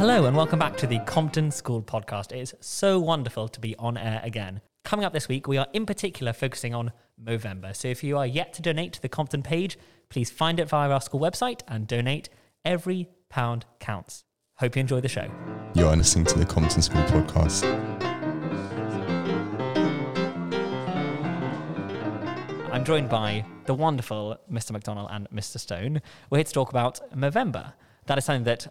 Hello, and welcome back to the Compton School podcast. It is so wonderful to be on air again. Coming up this week, we are in particular focusing on Movember. So if you are yet to donate to the Compton page, please find it via our school website and donate. Every pound counts. Hope you enjoy the show. You are listening to the Compton School podcast. I'm joined by the wonderful Mr. McDonnell and Mr. Stone. We're here to talk about Movember. That is something that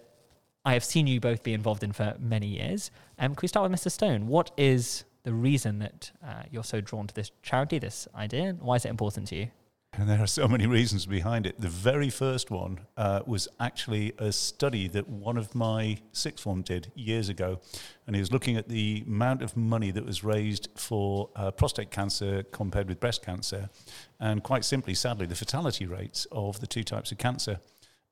I have seen you both be involved in for many years. Um, can we start with Mr. Stone? What is the reason that uh, you're so drawn to this charity, this idea? Why is it important to you? And there are so many reasons behind it. The very first one uh, was actually a study that one of my sixth form did years ago. And he was looking at the amount of money that was raised for uh, prostate cancer compared with breast cancer. And quite simply, sadly, the fatality rates of the two types of cancer.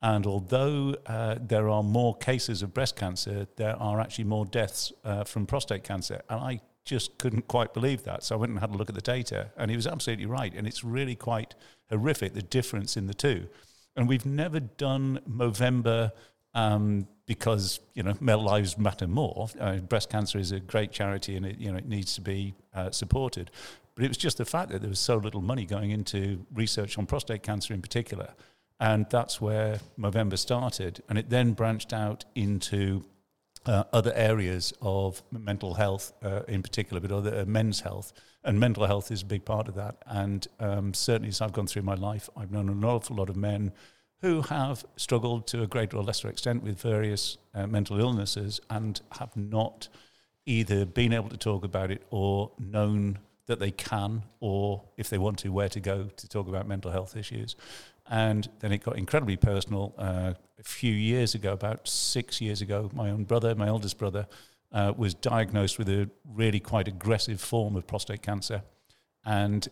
And although uh, there are more cases of breast cancer, there are actually more deaths uh, from prostate cancer. And I just couldn't quite believe that. So I went and had a look at the data, and he was absolutely right. And it's really quite horrific the difference in the two. And we've never done Movember um, because you know male lives matter more. Uh, breast cancer is a great charity, and it you know it needs to be uh, supported. But it was just the fact that there was so little money going into research on prostate cancer in particular and that's where Movember started. And it then branched out into uh, other areas of mental health, uh, in particular, but other uh, men's health. And mental health is a big part of that. And um, certainly, as I've gone through my life, I've known an awful lot of men who have struggled to a greater or lesser extent with various uh, mental illnesses and have not either been able to talk about it or known that they can, or if they want to, where to go to talk about mental health issues. And then it got incredibly personal. Uh, a few years ago, about six years ago, my own brother, my oldest brother, uh, was diagnosed with a really quite aggressive form of prostate cancer. And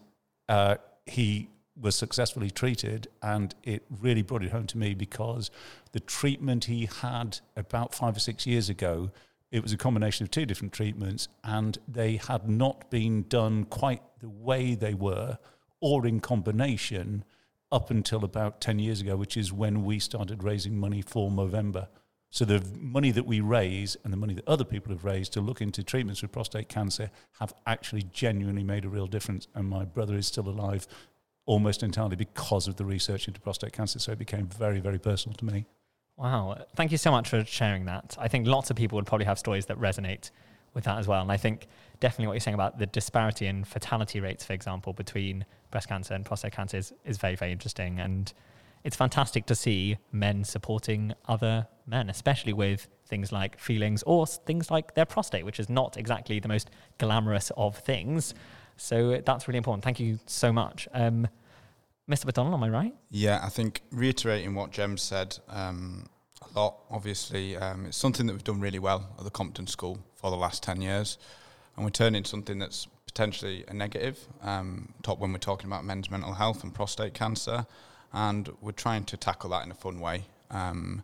uh, he was successfully treated, and it really brought it home to me because the treatment he had about five or six years ago, it was a combination of two different treatments, and they had not been done quite the way they were, or in combination up until about 10 years ago, which is when we started raising money for Movember. So the money that we raise and the money that other people have raised to look into treatments for prostate cancer have actually genuinely made a real difference. And my brother is still alive almost entirely because of the research into prostate cancer. So it became very, very personal to me. Wow. Thank you so much for sharing that. I think lots of people would probably have stories that resonate with that as well. And I think definitely what you're saying about the disparity in fatality rates, for example, between breast cancer and prostate cancer is, is very, very interesting. And it's fantastic to see men supporting other men, especially with things like feelings or things like their prostate, which is not exactly the most glamorous of things. So that's really important. Thank you so much. Um, Mr. McDonnell, am I right? Yeah, I think reiterating what Jem said um, a lot, obviously, um, it's something that we've done really well at the Compton School for the last 10 years. And we're turning something that's potentially a negative, um, top when we're talking about men's mental health and prostate cancer. And we're trying to tackle that in a fun way um,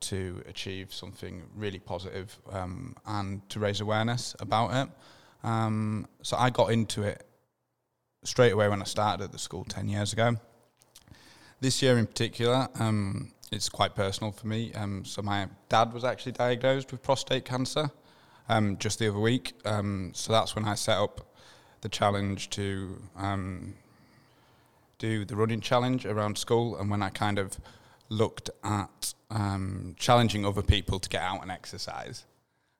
to achieve something really positive, um, and to raise awareness about it. Um, so I got into it straight away when I started at the school 10 years ago. This year in particular, um, it's quite personal for me. Um, so my dad was actually diagnosed with prostate cancer um, just the other week. Um, so that's when I set up the challenge to um, do the running challenge around school, and when I kind of looked at um, challenging other people to get out and exercise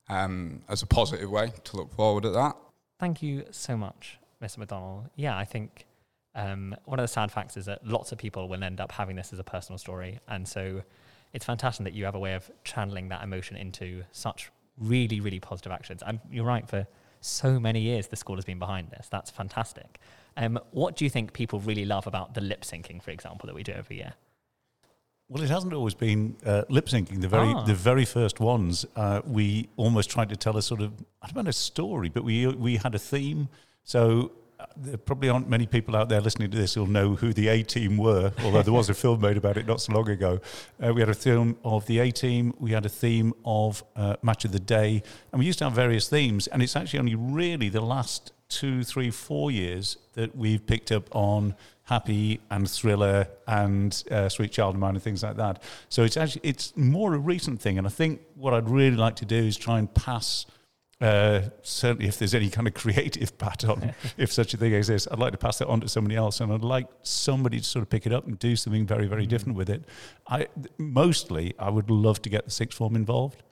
um, as a positive way to look forward at that. Thank you so much, Mr. McDonnell. Yeah, I think um, one of the sad facts is that lots of people will end up having this as a personal story, and so it's fantastic that you have a way of channeling that emotion into such really, really positive actions. And you're right, for so many years, the school has been behind this. That's fantastic. Um, what do you think people really love about the lip syncing, for example, that we do every year? Well, it hasn't always been uh, lip syncing. The very, ah. the very first ones, uh, we almost tried to tell a sort of, I don't know, a story, but we we had a theme. So there probably aren't many people out there listening to this who'll know who the A team were, although there was a film made about it not so long ago. Uh, we had a theme of the A team, we had a theme of uh, Match of the Day, and we used to have various themes. And it's actually only really the last two, three, four years that we've picked up on Happy and Thriller and uh, Sweet Child of Mine and things like that. So it's actually it's more a recent thing, and I think what I'd really like to do is try and pass. Uh, certainly, if there's any kind of creative baton, if such a thing exists, I'd like to pass that on to somebody else, and I'd like somebody to sort of pick it up and do something very, very Mm. different with it. I mostly, I would love to get the sixth form involved.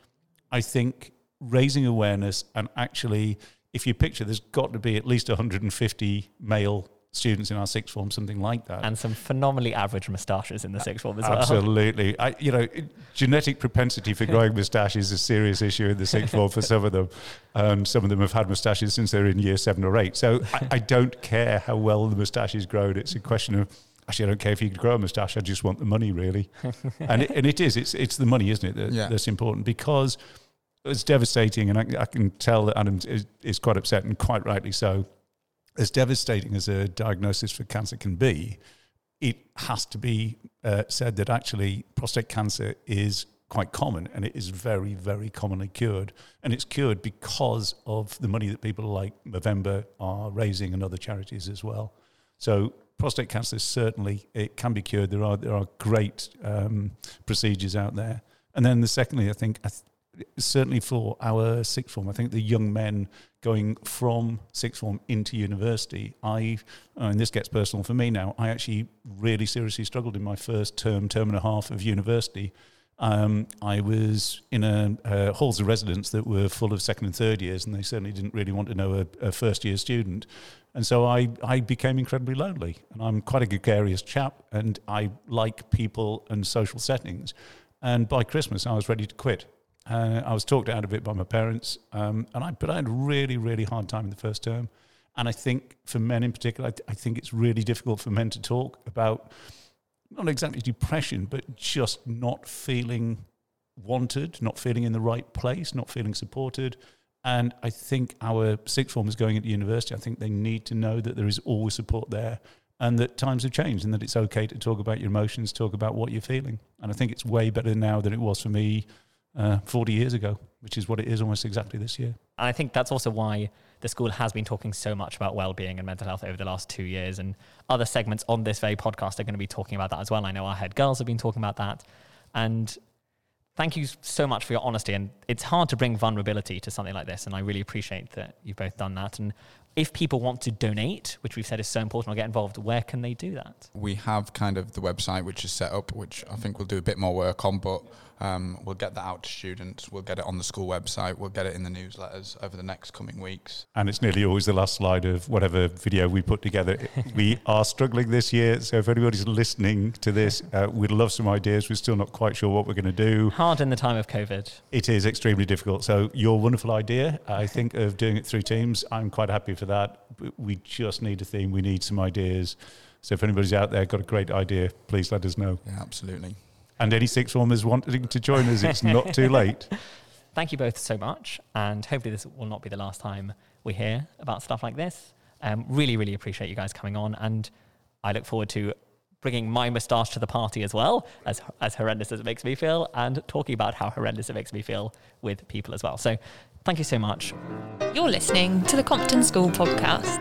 I think raising awareness and actually, if you picture, there's got to be at least 150 male students in our sixth form, something like that. And some phenomenally average moustaches in the sixth form as well. Absolutely. I, you know, genetic propensity for growing moustaches is a serious issue in the sixth form for some of them. Um, some of them have had moustaches since they're in year seven or eight. So I, I don't care how well the moustache is grown. It's a question of, actually, I don't care if you could grow a moustache. I just want the money, really. and, it, and it is. It's, it's the money, isn't it, that, Yeah. that's important because it's devastating. And I, I can tell that Adam is, is quite upset and quite rightly so. As devastating as a diagnosis for cancer can be, it has to be uh, said that actually prostate cancer is quite common and it is very, very commonly cured. And it's cured because of the money that people like Movember are raising and other charities as well. So prostate cancer certainly it can be cured. There are there are great um, procedures out there. And then the secondly, I think I th- certainly for our sixth form, I think the young men going from sixth form into university, I, and this gets personal for me now, I actually really seriously struggled in my first term, term and a half of university. Um, I was in a, uh, halls of residence that were full of second and third years, and they certainly didn't really want to know a, a first year student. And so I, I became incredibly lonely. And I'm quite a gregarious chap, and I like people and social settings. And by Christmas, I was ready to quit. Uh, I was talked out of it by my parents, um, and I but I had a really really hard time in the first term, and I think for men in particular, I, th- I think it's really difficult for men to talk about not exactly depression, but just not feeling wanted, not feeling in the right place, not feeling supported. And I think our sixth formers going into university, I think they need to know that there is always support there and that times have changed and that it's okay to talk about your emotions, talk about what you're feeling. And I think it's way better now than it was for me uh, 40 years ago, which is what it is almost exactly this year. And I think that's also why the school has been talking so much about well-being and mental health over the last two years, and other segments on this very podcast are going to be talking about that as well. I know our head girls have been talking about that, and thank you so much for your honesty. And it's hard to bring vulnerability to something like this, and I really appreciate that you've both done that. And if people want to donate, which we've said is so important, or get involved, where can they do that? We have kind of the website which is set up, which I think we'll do a bit more work on, but um, we'll get that out to students. We'll get it on the school website. We'll get it in the newsletters over the next coming weeks. And it's nearly always the last slide of whatever video we put together. we are struggling this year. So if anybody's listening to this, uh, we'd love some ideas. We're still not quite sure what we're going to do. Hard in the time of COVID. It is extremely difficult. So your wonderful idea, I think, of doing it through Teams, I'm quite happy for that. We just need a theme. We need some ideas. So if anybody's out there got a great idea, please let us know. Yeah, absolutely. And any six formers wanting to join us, it's not too late. Thank you both so much, and hopefully this will not be the last time we hear about stuff like this. Um, really, really appreciate you guys coming on, and I look forward to bringing my moustache to the party as well, as as horrendous as it makes me feel, and talking about how horrendous it makes me feel with people as well. So, thank you so much. You're listening to the Compton School Podcast.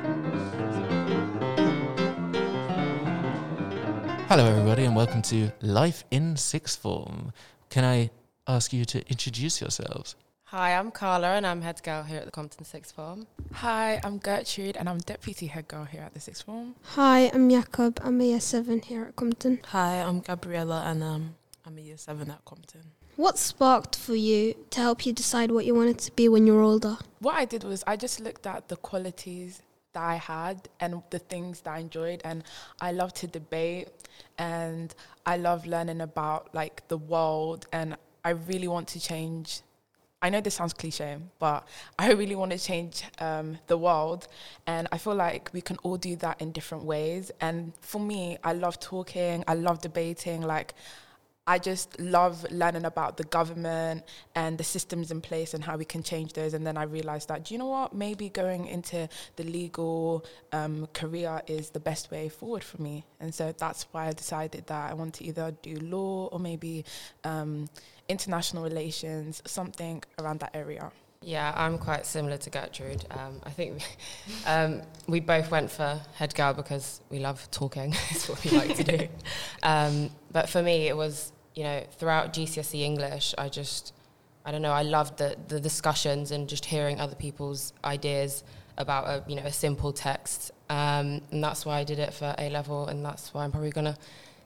Hello, everybody, and welcome to Life in Sixth Form. Can I ask you to introduce yourselves? Hi, I'm Carla and I'm head girl here at the Compton Sixth Form. Hi, I'm Gertrude and I'm deputy head girl here at the sixth form. Hi, I'm Jakob. I'm a year seven here at Compton. Hi, I'm Gabriella and um, I'm a year seven at Compton. What sparked for you to help you decide what you wanted to be when you were older? What I did was I just looked at the qualities that I had and the things that I enjoyed and I love to debate and I love learning about like the world and I really want to change I know this sounds cliche, but I really want to change um, the world. And I feel like we can all do that in different ways. And for me, I love talking, I love debating. Like, I just love learning about the government and the systems in place and how we can change those. And then I realized that, do you know what? Maybe going into the legal um, career is the best way forward for me. And so that's why I decided that I want to either do law or maybe um, international relations, something around that area. Yeah, I'm quite similar to Gertrude. Um, I think um, we both went for head girl because we love talking. it's what we like to do. Um, but for me, it was you know throughout GCSE English, I just I don't know. I loved the the discussions and just hearing other people's ideas about a you know a simple text. Um, and that's why I did it for A level, and that's why I'm probably gonna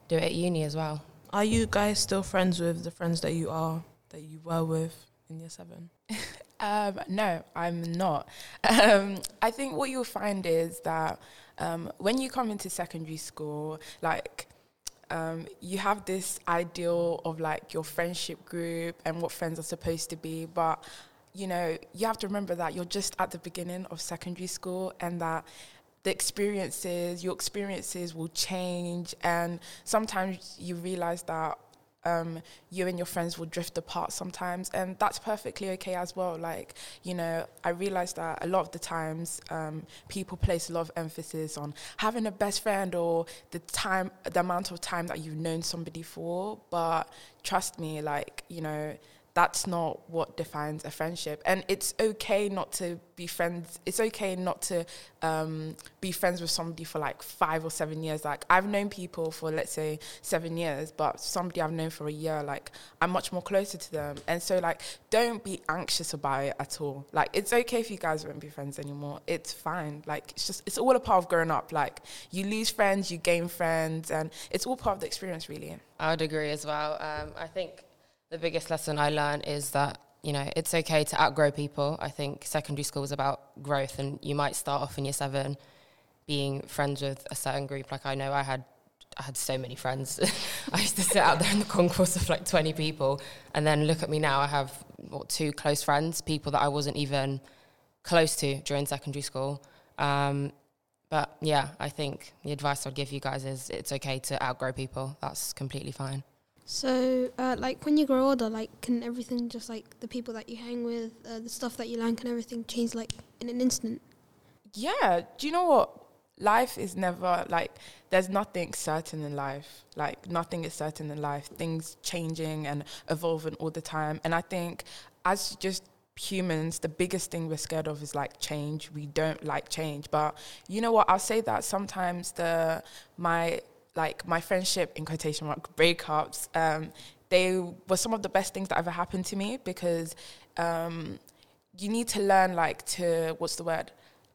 do it at uni as well. Are you guys still friends with the friends that you are that you were with in year seven? Um, no, I'm not. Um, I think what you'll find is that um, when you come into secondary school, like um, you have this ideal of like your friendship group and what friends are supposed to be, but you know you have to remember that you're just at the beginning of secondary school and that the experiences, your experiences will change, and sometimes you realize that um, you and your friends will drift apart sometimes, and that's perfectly okay as well. Like, you know, I realized that a lot of the times um, people place a lot of emphasis on having a best friend or the time, the amount of time that you've known somebody for. But trust me, like, you know, that's not what defines a friendship. And it's okay not to be friends. It's okay not to um, be friends with somebody for like five or seven years. Like I've known people for let's say seven years, but somebody I've known for a year, like I'm much more closer to them. And so like, don't be anxious about it at all. Like it's okay if you guys won't be friends anymore. It's fine. Like it's just it's all a part of growing up. Like you lose friends, you gain friends, and it's all part of the experience, really. I would agree as well. Um, I think the biggest lesson I learned is that you know it's okay to outgrow people. I think secondary school is about growth, and you might start off in year seven being friends with a certain group. Like I know I had I had so many friends. I used to sit out there in the concourse of like 20 people, and then look at me now. I have what, two close friends, people that I wasn't even close to during secondary school. Um, but yeah, I think the advice I'd give you guys is it's okay to outgrow people. That's completely fine. So, uh, like when you grow older, like can everything just like the people that you hang with, uh, the stuff that you learn, can everything change like in an instant? Yeah. Do you know what? Life is never like there's nothing certain in life. Like nothing is certain in life. Things changing and evolving all the time. And I think as just humans, the biggest thing we're scared of is like change. We don't like change. But you know what? I'll say that sometimes the my like my friendship in quotation mark breakups, um, they were some of the best things that ever happened to me because um, you need to learn like to what's the word?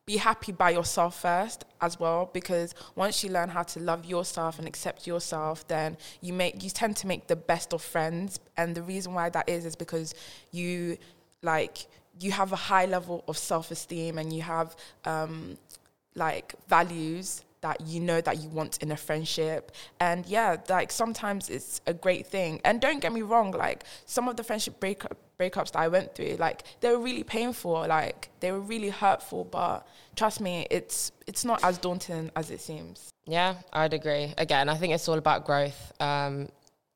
Be happy by yourself first as well because once you learn how to love yourself and accept yourself then you make you tend to make the best of friends. And the reason why that is is because you like you have a high level of self-esteem and you have um, like values that you know that you want in a friendship. And yeah, like sometimes it's a great thing. And don't get me wrong, like some of the friendship breakup breakups that I went through, like they were really painful, like they were really hurtful, but trust me, it's it's not as daunting as it seems. Yeah, I'd agree. Again, I think it's all about growth. Um,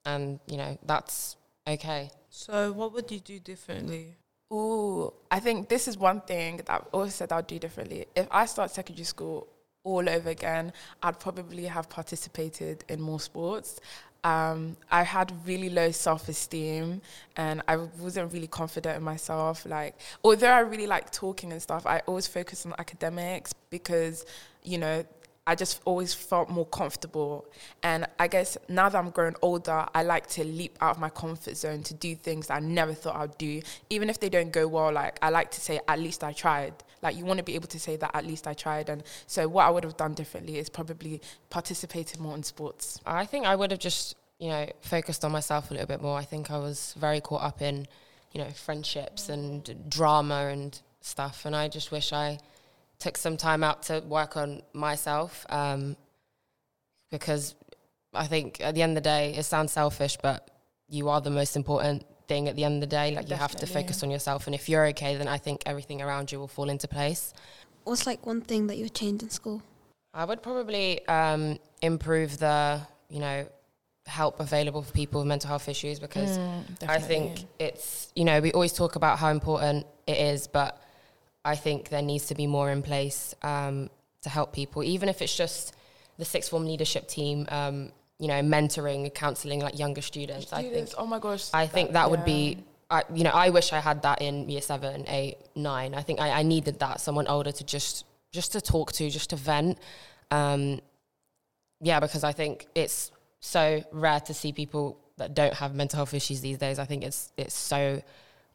and you know, that's okay. So, what would you do differently? Ooh, I think this is one thing that I've always said I'll do differently. If I start secondary school all over again, I'd probably have participated in more sports. Um, I had really low self esteem and I wasn't really confident in myself. Like, although I really like talking and stuff, I always focus on academics because, you know, I just always felt more comfortable. And I guess now that I'm growing older, I like to leap out of my comfort zone to do things I never thought I'd do. Even if they don't go well, like I like to say, at least I tried. Like you want to be able to say that at least I tried. And so what I would have done differently is probably participated more in sports. I think I would have just, you know, focused on myself a little bit more. I think I was very caught up in, you know, friendships and drama and stuff. And I just wish I took some time out to work on myself um, because I think at the end of the day, it sounds selfish, but you are the most important thing at the end of the day. Like you have to focus on yourself, and if you're okay, then I think everything around you will fall into place. What's like one thing that you would change in school? I would probably um, improve the, you know, help available for people with mental health issues because Mm, I think it's, you know, we always talk about how important it is, but I think there needs to be more in place um, to help people, even if it's just the sixth form leadership team, um, you know, mentoring, counselling like younger students. I think oh my gosh. I think that would be I, you know, I wish I had that in year seven, eight, nine. I think I, I needed that someone older to just just to talk to, just to vent. Um, yeah, because I think it's so rare to see people that don't have mental health issues these days. I think it's it's so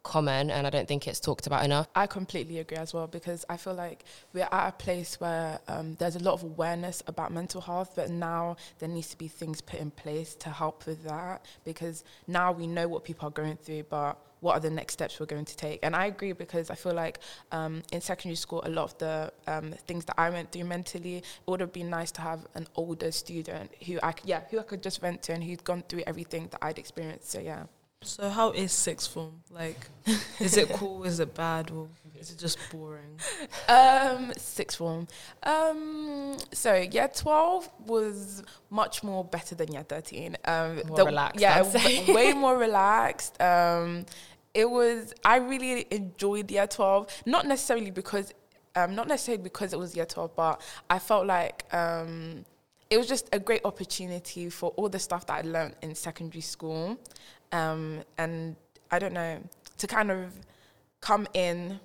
common and I don't think it's talked about enough. I completely agree as well because I feel like we're at a place where um, there's a lot of awareness about mental health, but now there needs to be things put in place to help with that because now we know what people are going through, but what are the next steps we're going to take? And I agree because I feel like um, in secondary school, a lot of the um, things that I went through mentally, it would have been nice to have an older student who I yeah who I could just vent to and who'd gone through everything that I'd experienced. So yeah. So how is sixth form? Like, is it cool? Is it bad? Or is it just boring? Um, sixth form. Um, so year twelve was much more better than year thirteen. Um, More relaxed, Yeah, I'd w- way more relaxed. Um, it was. I really enjoyed year twelve. Not necessarily because, um, not necessarily because it was year twelve, but I felt like um, it was just a great opportunity for all the stuff that I learned in secondary school, um, and I don't know to kind of come in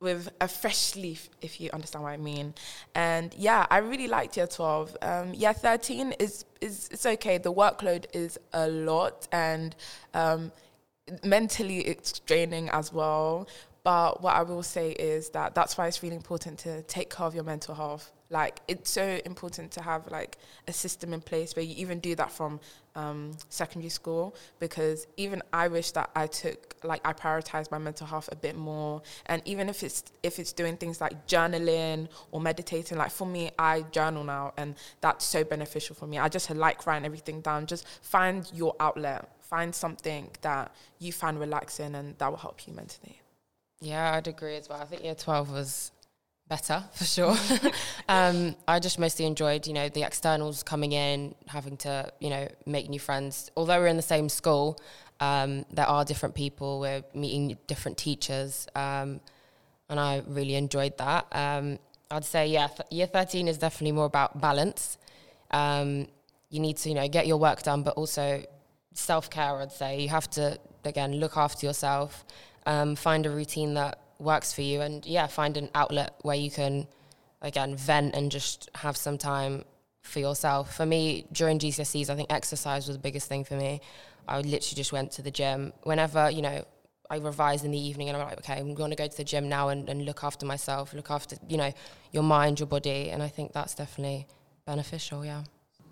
with a fresh leaf, if you understand what I mean. And yeah, I really liked year 12. Um, year 13 is, is it's okay. The workload is a lot and um, mentally it's draining as well. But what I will say is that that's why it's really important to take care of your mental health. Like it's so important to have like a system in place where you even do that from um, secondary school because even I wish that I took like I prioritized my mental health a bit more. And even if it's if it's doing things like journaling or meditating, like for me, I journal now, and that's so beneficial for me. I just like writing everything down. Just find your outlet. Find something that you find relaxing, and that will help you mentally. Yeah, I'd agree as well. I think year 12 was better for sure. um, I just mostly enjoyed, you know, the externals coming in, having to, you know, make new friends. Although we're in the same school, um, there are different people, we're meeting different teachers, um, and I really enjoyed that. Um, I'd say, yeah, th- year 13 is definitely more about balance. Um, you need to, you know, get your work done, but also self care, I'd say. You have to, again, look after yourself, um, find a routine that works for you, and yeah, find an outlet where you can, again, vent and just have some time for yourself. For me, during GCSEs, I think exercise was the biggest thing for me. I literally just went to the gym. Whenever, you know, I revise in the evening and I'm like, okay, I'm going to go to the gym now and, and look after myself, look after, you know, your mind, your body. And I think that's definitely beneficial, yeah.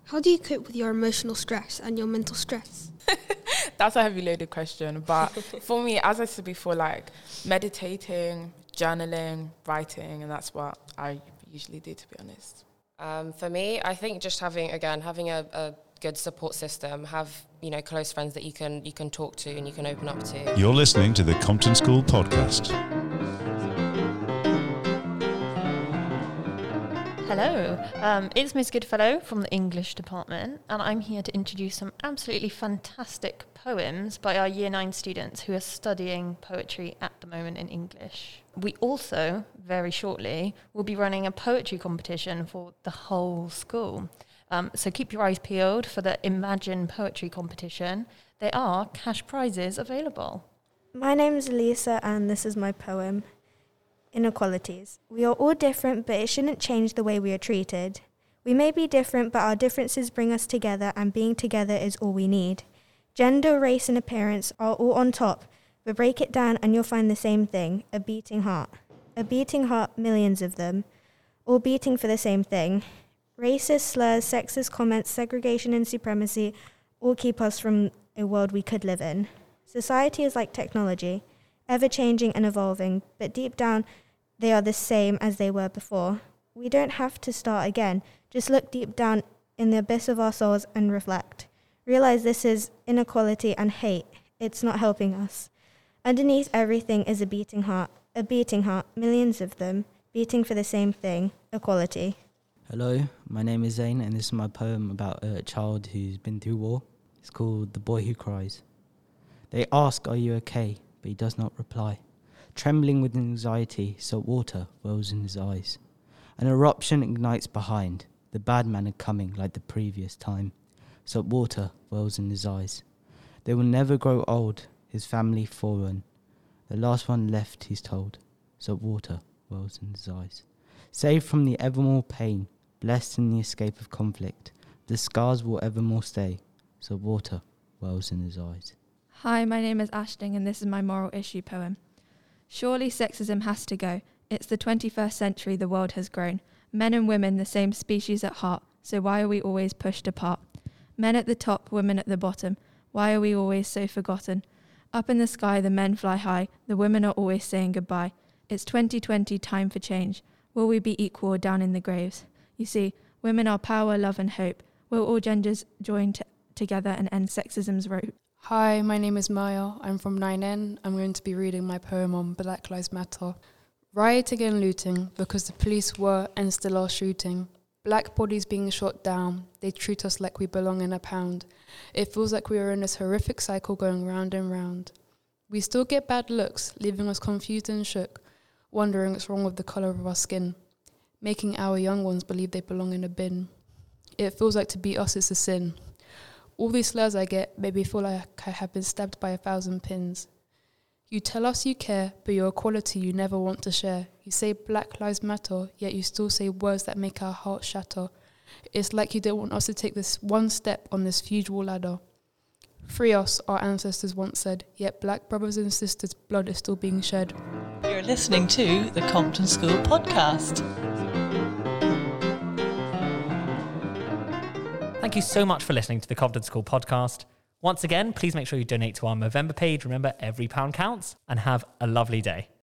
How do you cope with your emotional stress and your mental stress? That's a heavy loaded question. But for me, as I said before, like meditating, journaling, writing, and that's what I usually do, to be honest. Um, for me, I think just having again having a, a good support system, have you know close friends that you can you can talk to and you can open up to. You're listening to the Compton School Podcast. Hello, um, it's Ms. Goodfellow from the English department, and I'm here to introduce some absolutely fantastic poems by our Year 9 students who are studying poetry at the moment in English. We also, very shortly, will be running a poetry competition for the whole school. Um, so keep your eyes peeled for the Imagine Poetry competition. There are cash prizes available. My name is Lisa, and this is my poem Inequalities. We are all different, but it shouldn't change the way we are treated. We may be different, but our differences bring us together, and being together is all we need. Gender, race, and appearance are all on top, but break it down and you'll find the same thing a beating heart. A beating heart, millions of them, all beating for the same thing. Racist slurs, sexist comments, segregation, and supremacy all keep us from a world we could live in. Society is like technology, ever changing and evolving, but deep down, they are the same as they were before. We don't have to start again. Just look deep down in the abyss of our souls and reflect. Realize this is inequality and hate. It's not helping us. Underneath everything is a beating heart, a beating heart, millions of them, beating for the same thing equality. Hello, my name is Zane, and this is my poem about a child who's been through war. It's called The Boy Who Cries. They ask, Are you okay? But he does not reply. Trembling with anxiety, salt water wells in his eyes. An eruption ignites behind. The bad man are coming like the previous time. Salt water wells in his eyes. They will never grow old. his family foreign. The last one left, he's told, Salt water wells in his eyes. Saved from the evermore pain, blessed in the escape of conflict, the scars will evermore stay, so water wells in his eyes. Hi, my name is Ashling, and this is my moral issue poem. Surely sexism has to go. It's the 21st century, the world has grown. Men and women, the same species at heart, so why are we always pushed apart? Men at the top, women at the bottom, why are we always so forgotten? Up in the sky, the men fly high, the women are always saying goodbye. It's 2020, time for change. Will we be equal down in the graves? You see, women are power, love, and hope. Will all genders join t- together and end sexism's rope? Hi, my name is Maya. I'm from 9N. I'm going to be reading my poem on Black Lives Matter. Rioting and looting because the police were and still are shooting. Black bodies being shot down. They treat us like we belong in a pound. It feels like we are in this horrific cycle going round and round. We still get bad looks, leaving us confused and shook, wondering what's wrong with the colour of our skin, making our young ones believe they belong in a bin. It feels like to be us is a sin. All these slurs I get make me feel like I have been stabbed by a thousand pins. You tell us you care, but your equality you never want to share. You say Black Lives Matter, yet you still say words that make our hearts shatter. It's like you don't want us to take this one step on this huge wall ladder. Free us, our ancestors once said, yet black brothers and sisters' blood is still being shed. You're listening to the Compton School Podcast. Thank you so much for listening to the Compton School podcast. Once again, please make sure you donate to our Movember page. Remember, every pound counts and have a lovely day.